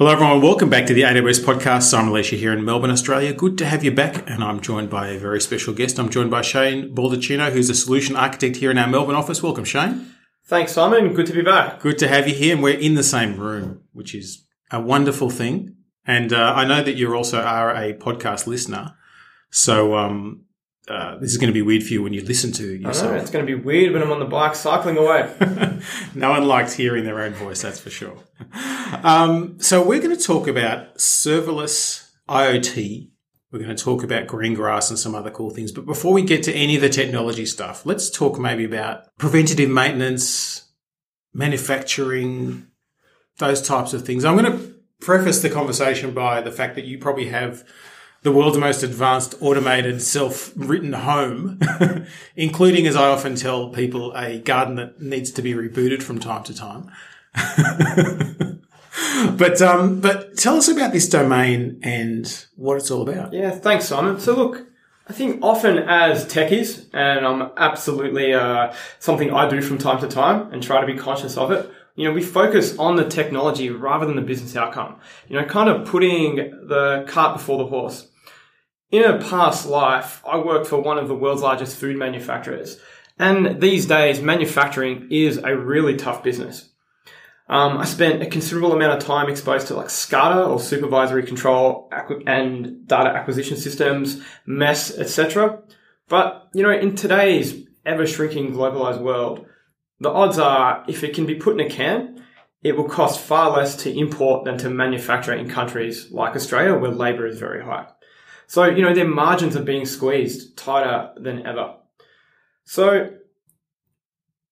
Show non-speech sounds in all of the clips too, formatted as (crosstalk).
Hello, everyone. Welcome back to the AWS podcast. Simon Elisha here in Melbourne, Australia. Good to have you back. And I'm joined by a very special guest. I'm joined by Shane Baldacchino, who's a solution architect here in our Melbourne office. Welcome, Shane. Thanks, Simon. Good to be back. Good to have you here. And we're in the same room, which is a wonderful thing. And uh, I know that you also are a podcast listener. So um, uh, this is going to be weird for you when you listen to yourself. Know, it's going to be weird when I'm on the bike cycling away. (laughs) no one likes hearing their own voice, that's for sure. Um, so we're going to talk about serverless IoT. We're going to talk about Greengrass and some other cool things. But before we get to any of the technology stuff, let's talk maybe about preventative maintenance, manufacturing, those types of things. I'm going to preface the conversation by the fact that you probably have the world's most advanced automated self-written home, (laughs) including, as I often tell people, a garden that needs to be rebooted from time to time. (laughs) but um, but tell us about this domain and what it's all about. Yeah, thanks, Simon. So look, I think often as techies, and I'm absolutely uh, something I do from time to time and try to be conscious of it. You know, we focus on the technology rather than the business outcome. You know, kind of putting the cart before the horse. In a past life, I worked for one of the world's largest food manufacturers. And these days, manufacturing is a really tough business. Um, I spent a considerable amount of time exposed to like SCADA or supervisory control and data acquisition systems, MES, etc. But, you know, in today's ever shrinking globalized world, the odds are if it can be put in a can, it will cost far less to import than to manufacture in countries like Australia where labor is very high. So, you know, their margins are being squeezed tighter than ever. So,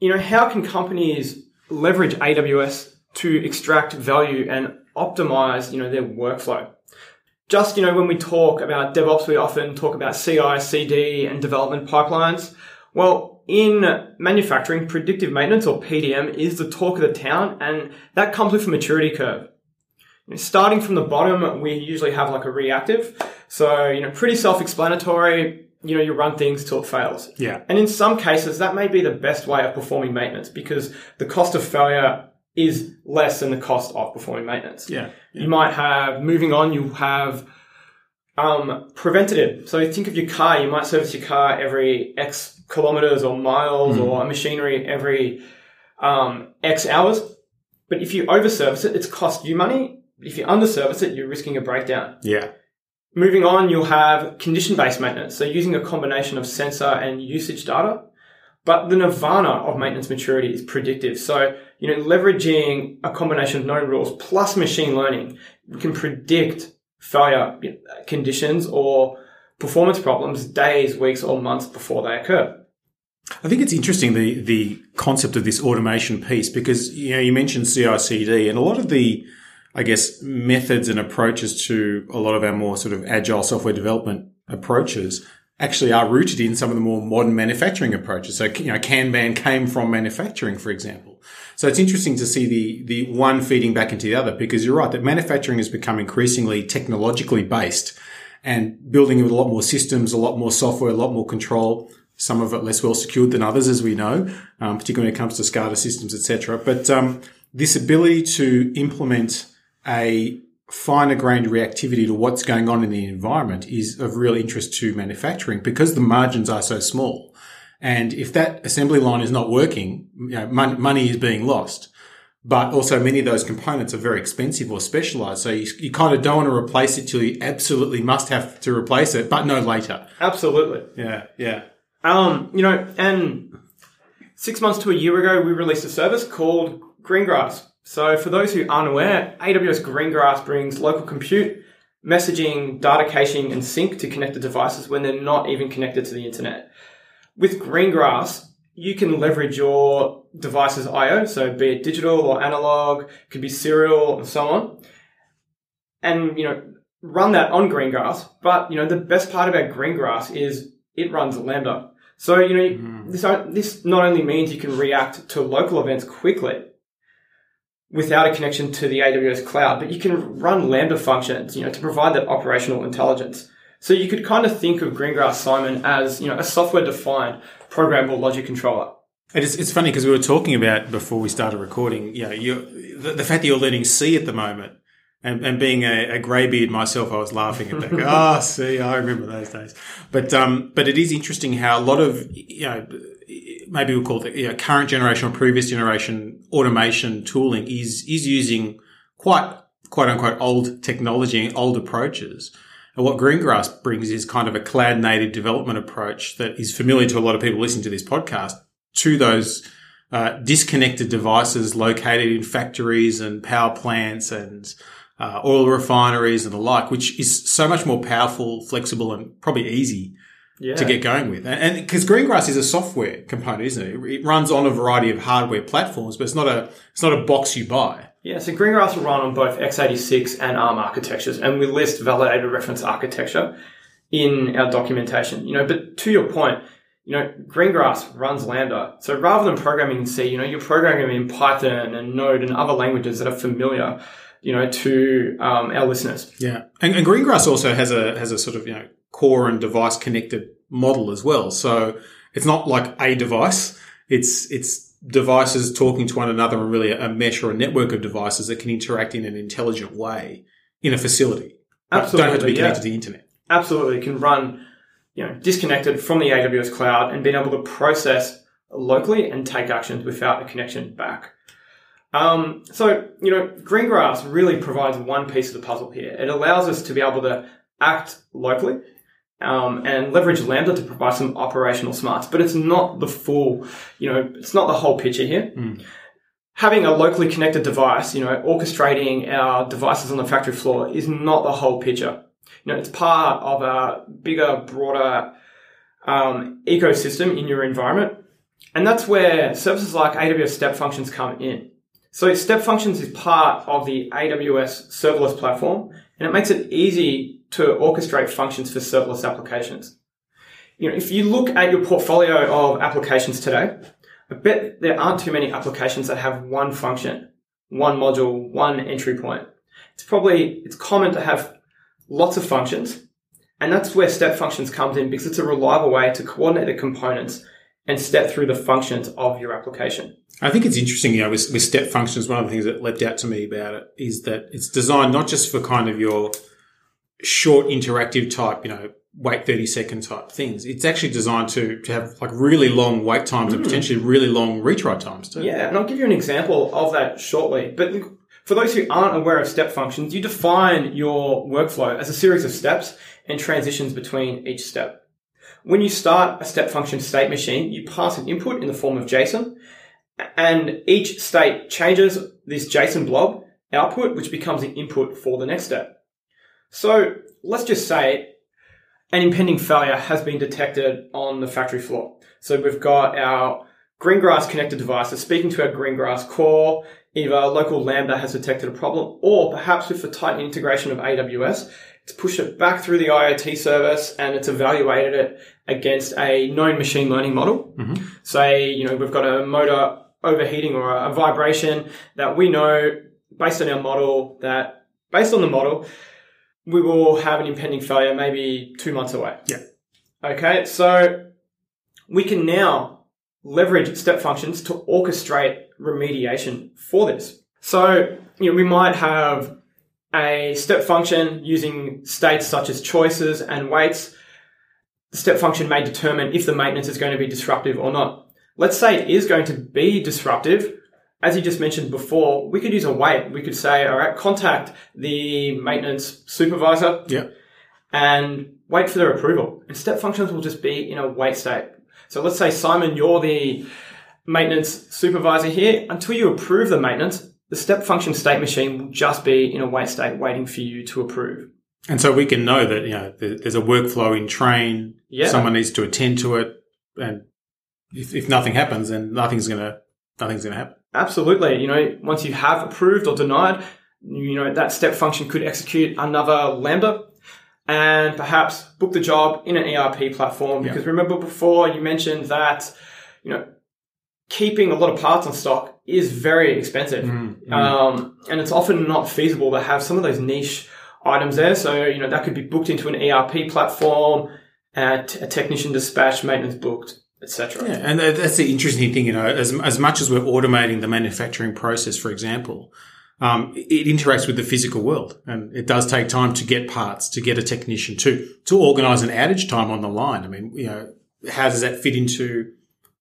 you know, how can companies leverage AWS to extract value and optimize, you know, their workflow? Just, you know, when we talk about DevOps, we often talk about CI, CD and development pipelines. Well, in manufacturing, predictive maintenance or PDM is the talk of the town and that comes with a maturity curve. Starting from the bottom, we usually have like a reactive. So, you know, pretty self-explanatory. You know, you run things till it fails. Yeah. And in some cases, that may be the best way of performing maintenance because the cost of failure is less than the cost of performing maintenance. Yeah. yeah. You might have, moving on, you have, um, preventative. So think of your car. You might service your car every X kilometers or miles mm. or machinery every, um, X hours. But if you overservice it, it's cost you money if you underservice it, you're risking a breakdown. Yeah. Moving on, you'll have condition based maintenance. So using a combination of sensor and usage data. But the nirvana of maintenance maturity is predictive. So, you know, leveraging a combination of known rules plus machine learning, we can predict failure conditions or performance problems days, weeks, or months before they occur. I think it's interesting the the concept of this automation piece because you know you mentioned CI/CD and a lot of the I guess, methods and approaches to a lot of our more sort of agile software development approaches actually are rooted in some of the more modern manufacturing approaches. So, you know, Kanban came from manufacturing, for example. So it's interesting to see the, the one feeding back into the other because you're right that manufacturing has become increasingly technologically based and building a lot more systems, a lot more software, a lot more control. Some of it less well secured than others, as we know, um, particularly when it comes to SCADA systems, etc. But um, this ability to implement a finer grained reactivity to what's going on in the environment is of real interest to manufacturing because the margins are so small. And if that assembly line is not working, you know, money, money is being lost. But also many of those components are very expensive or specialized. So you, you kind of don't want to replace it till you absolutely must have to replace it, but no later. Absolutely. Yeah. Yeah. Um, you know, and six months to a year ago, we released a service called Greengrass. So for those who aren't aware, AWS Greengrass brings local compute, messaging, data caching, and sync to connect the devices when they're not even connected to the internet. With Greengrass, you can leverage your device's I/O, so be it digital or analog, could be serial and so on, and you know run that on Greengrass. But you know the best part about Greengrass is it runs Lambda. So you know mm-hmm. this this not only means you can react to local events quickly, without a connection to the AWS cloud, but you can run Lambda functions, you know, to provide that operational intelligence. So you could kind of think of Greengrass Simon as, you know, a software defined programmable logic controller. It's, it's funny because we were talking about before we started recording, you know, you the, the fact that you're learning C at the moment And, and being a, a greybeard myself, I was laughing at that. (laughs) oh, see, I remember those days. But um, but it is interesting how a lot of you know maybe we'll call it you know, current generation or previous generation automation tooling is is using quite quote unquote old technology, and old approaches. And what Greengrass brings is kind of a cloud native development approach that is familiar to a lot of people listening to this podcast to those uh, disconnected devices located in factories and power plants and uh, oil refineries and the like, which is so much more powerful, flexible, and probably easy Yeah. to get going with. And because Greengrass is a software component, isn't it? It runs on a variety of hardware platforms, but it's not a it's not a box you buy. Yeah, so Greengrass will run on both x86 and ARM architectures, and we list validated reference architecture in our documentation. You know, but to your point, you know, Greengrass runs Lambda. So rather than programming in C, you know, you're programming in Python and Node and other languages that are familiar, you know, to um, our listeners. Yeah, and, and Greengrass also has a has a sort of you know core and device connected model as well. So it's not like a device; it's it's devices talking to one another and really a mesh or a network of devices that can interact in an intelligent way in a facility. But don't have to be Absolutely, yeah. connected to the internet. absolutely can run, you know, disconnected from the AWS cloud and being able to process locally and take actions without a connection back. Um, so, you know, Greengrass really provides one piece of the puzzle here. It allows us to be able to act locally um, and leverage Lambda to provide some operational smarts, but it's not the full, you know, it's not the whole picture here. Having a locally connected device, you know, orchestrating our devices on the factory floor is not the whole picture you know, it's part of a bigger, broader um, ecosystem in your environment. And that's where services like AWS Step Functions come in. So Step Functions is part of the AWS serverless platform, and it makes it easy to orchestrate functions for serverless applications. You know, if you look at your portfolio of applications today, I bet there aren't too many applications that have one function, one module, one entry point. It's probably, it's common to have lots of functions. And that's where step functions comes in because it's a reliable way to coordinate the components and step through the functions of your application. I think it's interesting, you know, with, with step functions, one of the things that leapt out to me about it is that it's designed not just for kind of your short interactive type, you know, wait 30 second type things. It's actually designed to, to have like really long wait times and hmm. potentially really long retry times too. Yeah, and I'll give you an example of that shortly. But for those who aren't aware of step functions, you define your workflow as a series of steps and transitions between each step. When you start a step function state machine, you pass an input in the form of JSON, and each state changes this JSON blob output, which becomes the input for the next step. So let's just say an impending failure has been detected on the factory floor. So we've got our Greengrass connected devices speaking to our Greengrass core. Either local Lambda has detected a problem, or perhaps with the tight integration of AWS, it's pushed it back through the IoT service and it's evaluated it against a known machine learning model. Mm-hmm. Say, you know, we've got a motor overheating or a vibration that we know based on our model that based on the model, we will have an impending failure maybe two months away. Yeah. Okay, so we can now leverage step functions to orchestrate remediation for this. So, you know, we might have a step function using states such as choices and waits. The step function may determine if the maintenance is going to be disruptive or not. Let's say it is going to be disruptive. As you just mentioned before, we could use a wait. We could say, all right, contact the maintenance supervisor Yeah. and wait for their approval. And step functions will just be in a wait state. So let's say, Simon, you're the maintenance supervisor here. Until you approve the maintenance, the step function state machine will just be in a wait state waiting for you to approve. And so we can know that, you know, there's a workflow in train. Yeah. Someone needs to attend to it. And if, if nothing happens, then nothing's going to, nothing's going to happen. Absolutely. You know, once you have approved or denied, you know, that step function could execute another Lambda and perhaps book the job in an ERP platform. Because remember before you mentioned that, you know, keeping a lot of parts on stock is very expensive. Um, and it's often not feasible to have some of those niche items there. So, you know, that could be booked into an ERP platform, at a technician dispatch, maintenance booked, etc. Yeah, and that's the interesting thing, you know, as, as much as we're automating the manufacturing process, for example, um, it interacts with the physical world, and it does take time to get parts, to get a technician, to to organise an outage time on the line. I mean, you know, how does that fit into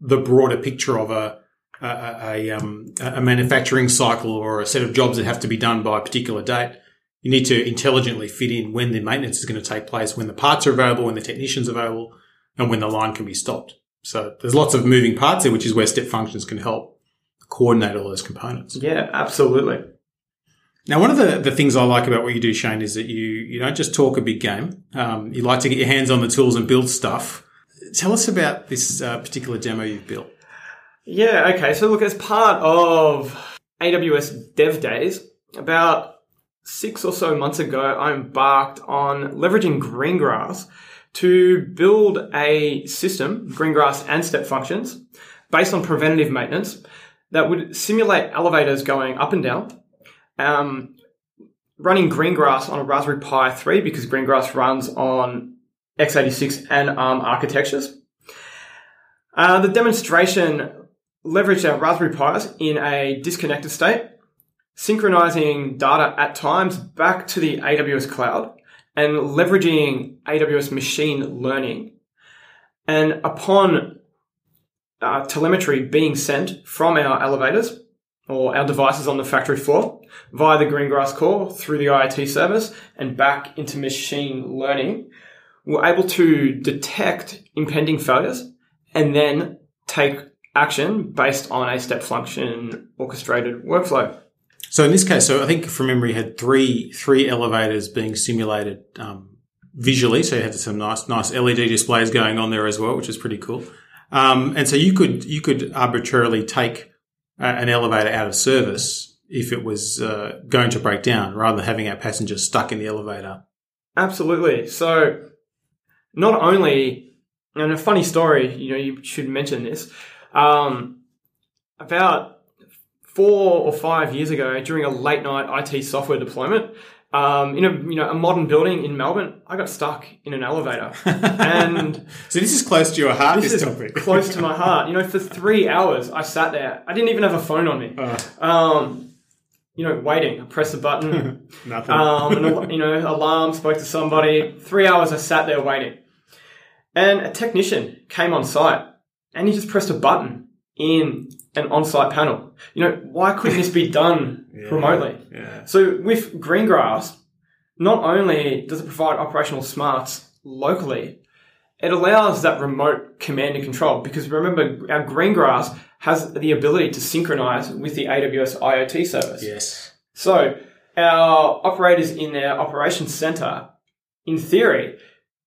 the broader picture of a a, a, um, a manufacturing cycle or a set of jobs that have to be done by a particular date? You need to intelligently fit in when the maintenance is going to take place, when the parts are available, when the technician's available, and when the line can be stopped. So there's lots of moving parts there, which is where step functions can help coordinate all those components. Yeah, absolutely. Now, one of the, the things I like about what you do, Shane, is that you, you don't just talk a big game. Um, you like to get your hands on the tools and build stuff. Tell us about this uh, particular demo you've built. Yeah, okay. So look, as part of AWS Dev Days, about six or so months ago, I embarked on leveraging Greengrass to build a system, Greengrass and step functions, based on preventative maintenance that would simulate elevators going up and down um, running Greengrass on a Raspberry Pi 3 because Greengrass runs on x86 and ARM architectures. Uh, the demonstration leveraged our Raspberry Pis in a disconnected state, synchronizing data at times back to the AWS cloud and leveraging AWS machine learning. And upon uh, telemetry being sent from our elevators, or our devices on the factory floor via the Greengrass core through the IoT service and back into machine learning, we're able to detect impending failures and then take action based on a step function orchestrated workflow. So in this case, so I think from memory, had three three elevators being simulated um, visually. So you had some nice nice LED displays going on there as well, which is pretty cool. Um, and so you could you could arbitrarily take uh, an elevator out of service if it was uh, going to break down rather than having our passengers stuck in the elevator. Absolutely. So, not only, and a funny story, you know, you should mention this. Um, about four or five years ago, during a late night IT software deployment, um, in a you know a modern building in Melbourne, I got stuck in an elevator, (laughs) and so this is close to your heart. This, this is topic. close to my (laughs) heart. You know, for three hours I sat there. I didn't even have a phone on me. Uh. Um, you know, waiting. I pressed a button. (laughs) Nothing. Um, and, you know, alarm. Spoke to somebody. Three hours I sat there waiting, and a technician came on site, and he just pressed a button in an on-site panel. You know, why couldn't this be done (laughs) yeah, remotely? Yeah. So with Greengrass, not only does it provide operational smarts locally, it allows that remote command and control because remember our Greengrass has the ability to synchronize with the AWS IoT service. Yes. So our operators in their operations center, in theory,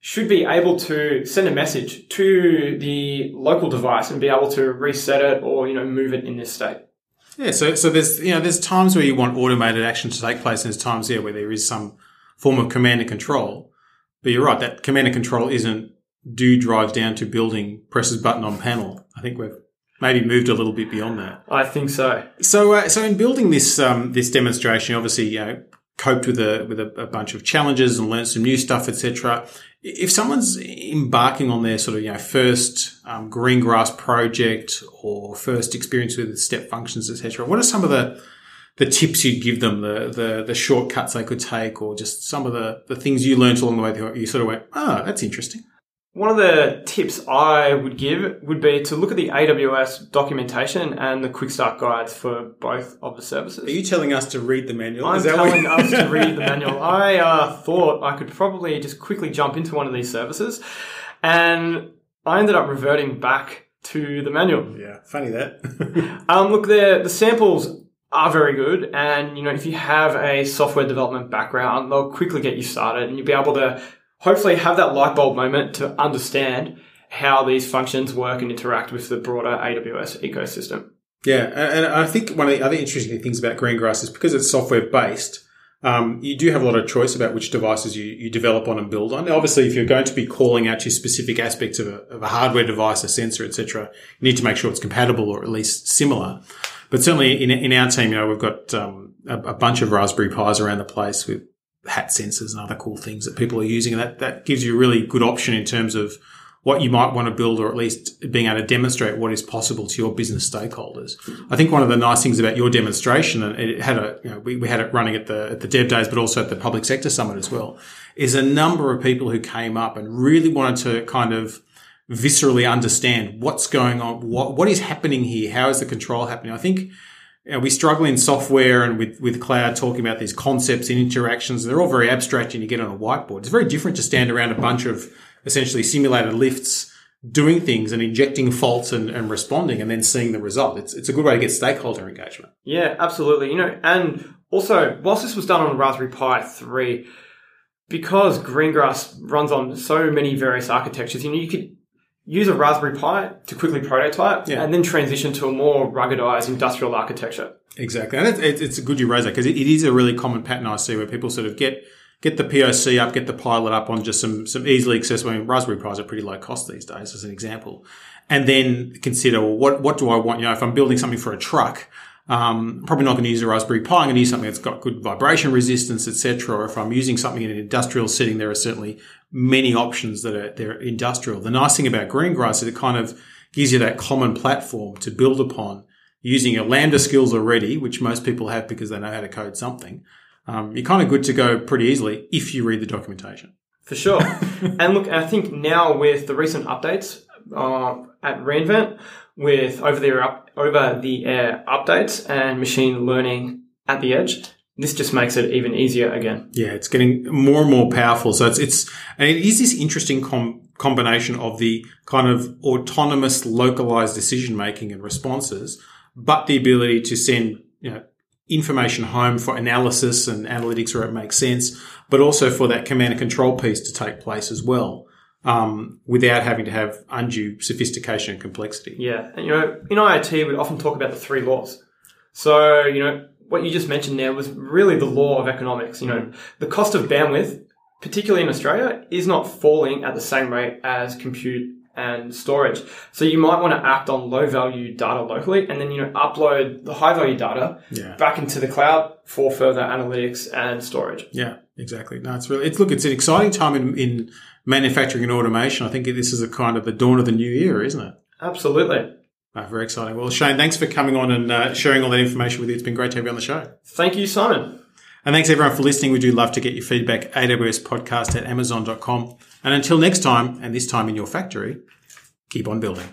should be able to send a message to the local device and be able to reset it or you know move it in this state. Yeah, so so there's you know there's times where you want automated action to take place, and there's times there where there is some form of command and control. But you're right, that command and control isn't do drives down to building, presses button on panel. I think we've maybe moved a little bit beyond that. I think so. So uh, so in building this um, this demonstration, obviously you know coped with a with a, a bunch of challenges and learned some new stuff, etc. If someone's embarking on their sort of you know first um, Greengrass project or first experience with step functions, etc., what are some of the the tips you'd give them, the, the the shortcuts they could take, or just some of the the things you learned along the way that you sort of went, oh, that's interesting. One of the tips I would give would be to look at the AWS documentation and the quick start guides for both of the services. Are you telling us to read the manual? I'm telling us to read the manual. (laughs) I uh, thought I could probably just quickly jump into one of these services, and I ended up reverting back to the manual. Yeah, funny that. (laughs) um, look, the the samples are very good, and you know if you have a software development background, they'll quickly get you started, and you'll be able to hopefully have that light bulb moment to understand how these functions work and interact with the broader AWS ecosystem. Yeah, and I think one of the other interesting things about Greengrass is because it's software based, um, you do have a lot of choice about which devices you, you develop on and build on. Now, Obviously, if you're going to be calling out to specific aspects of a, of a hardware device, a sensor, etc., you need to make sure it's compatible or at least similar. But certainly in, in our team, you know, we've got um, a, a bunch of Raspberry Pis around the place with hat sensors and other cool things that people are using. And that, that gives you a really good option in terms of what you might want to build or at least being able to demonstrate what is possible to your business stakeholders. I think one of the nice things about your demonstration, and it had a, you know, we, we had it running at the, at the Dev Days, but also at the Public Sector Summit as well, is a number of people who came up and really wanted to kind of viscerally understand what's going on, what, what is happening here, how is the control happening. I think, know, we struggle in software and with, with cloud talking about these concepts and interactions. They're all very abstract and you get on a whiteboard. It's very different to stand around a bunch of essentially simulated lifts doing things and injecting faults and, and responding and then seeing the result. It's, it's a good way to get stakeholder engagement. Yeah, absolutely. You know, and also, whilst this was done on Raspberry Pi 3, because Greengrass runs on so many various architectures, you know, you could use a Raspberry Pi to quickly prototype Yeah. and then transition to a more ruggedized industrial architecture. Exactly, and it's, it's, good you raise that because it, it is a really common pattern I see where people sort of get get the POC up, get the pilot up on just some some easily accessible. I mean, Raspberry Pis are pretty low cost these days, as an example, and then consider well, what what do I want? You know, if I'm building something for a truck. Um, probably not going to use a Raspberry Pi. I'm going to use something that's got good vibration resistance, etc. Or if I'm using something in an industrial setting, there are certainly many options that are they're industrial. The nice thing about Greengrass is it kind of gives you that common platform to build upon using your Lambda skills already, which most people have because they know how to code something. Um, you're kind of good to go pretty easily if you read the documentation. For sure. (laughs) and look, I think now with the recent updates uh, at reInvent, with over the up, over the air updates and machine learning at the edge, this just makes it even easier again. Yeah, it's getting more and more powerful. So it's it's and it is this interesting com- combination of the kind of autonomous, localized decision making and responses, but the ability to send you know information home for analysis and analytics where it makes sense, but also for that command and control piece to take place as well, um, without having to have undue sophistication and complexity. Yeah. And you know, in IoT, we often talk about the three laws. So, you know, what you just mentioned there was really the law of economics. You know, the cost of bandwidth, particularly in Australia, is not falling at the same rate as compute and storage. So you might want to act on low value data locally and then, you know, upload the high value data Yeah. back into the cloud for further analytics and storage. Yeah, exactly. No, it's really, it's, look, it's an exciting time in, in manufacturing and automation. I think this is a kind of the dawn of the new era, isn't it? Absolutely. Very exciting. Well, Shane, thanks for coming on and uh, sharing all that information with you. It's been great to have you on the show. Thank you, Simon. And thanks everyone for listening. We do love to get your feedback. AWS podcast at amazon.com. And until next time, and this time in your factory, keep on building.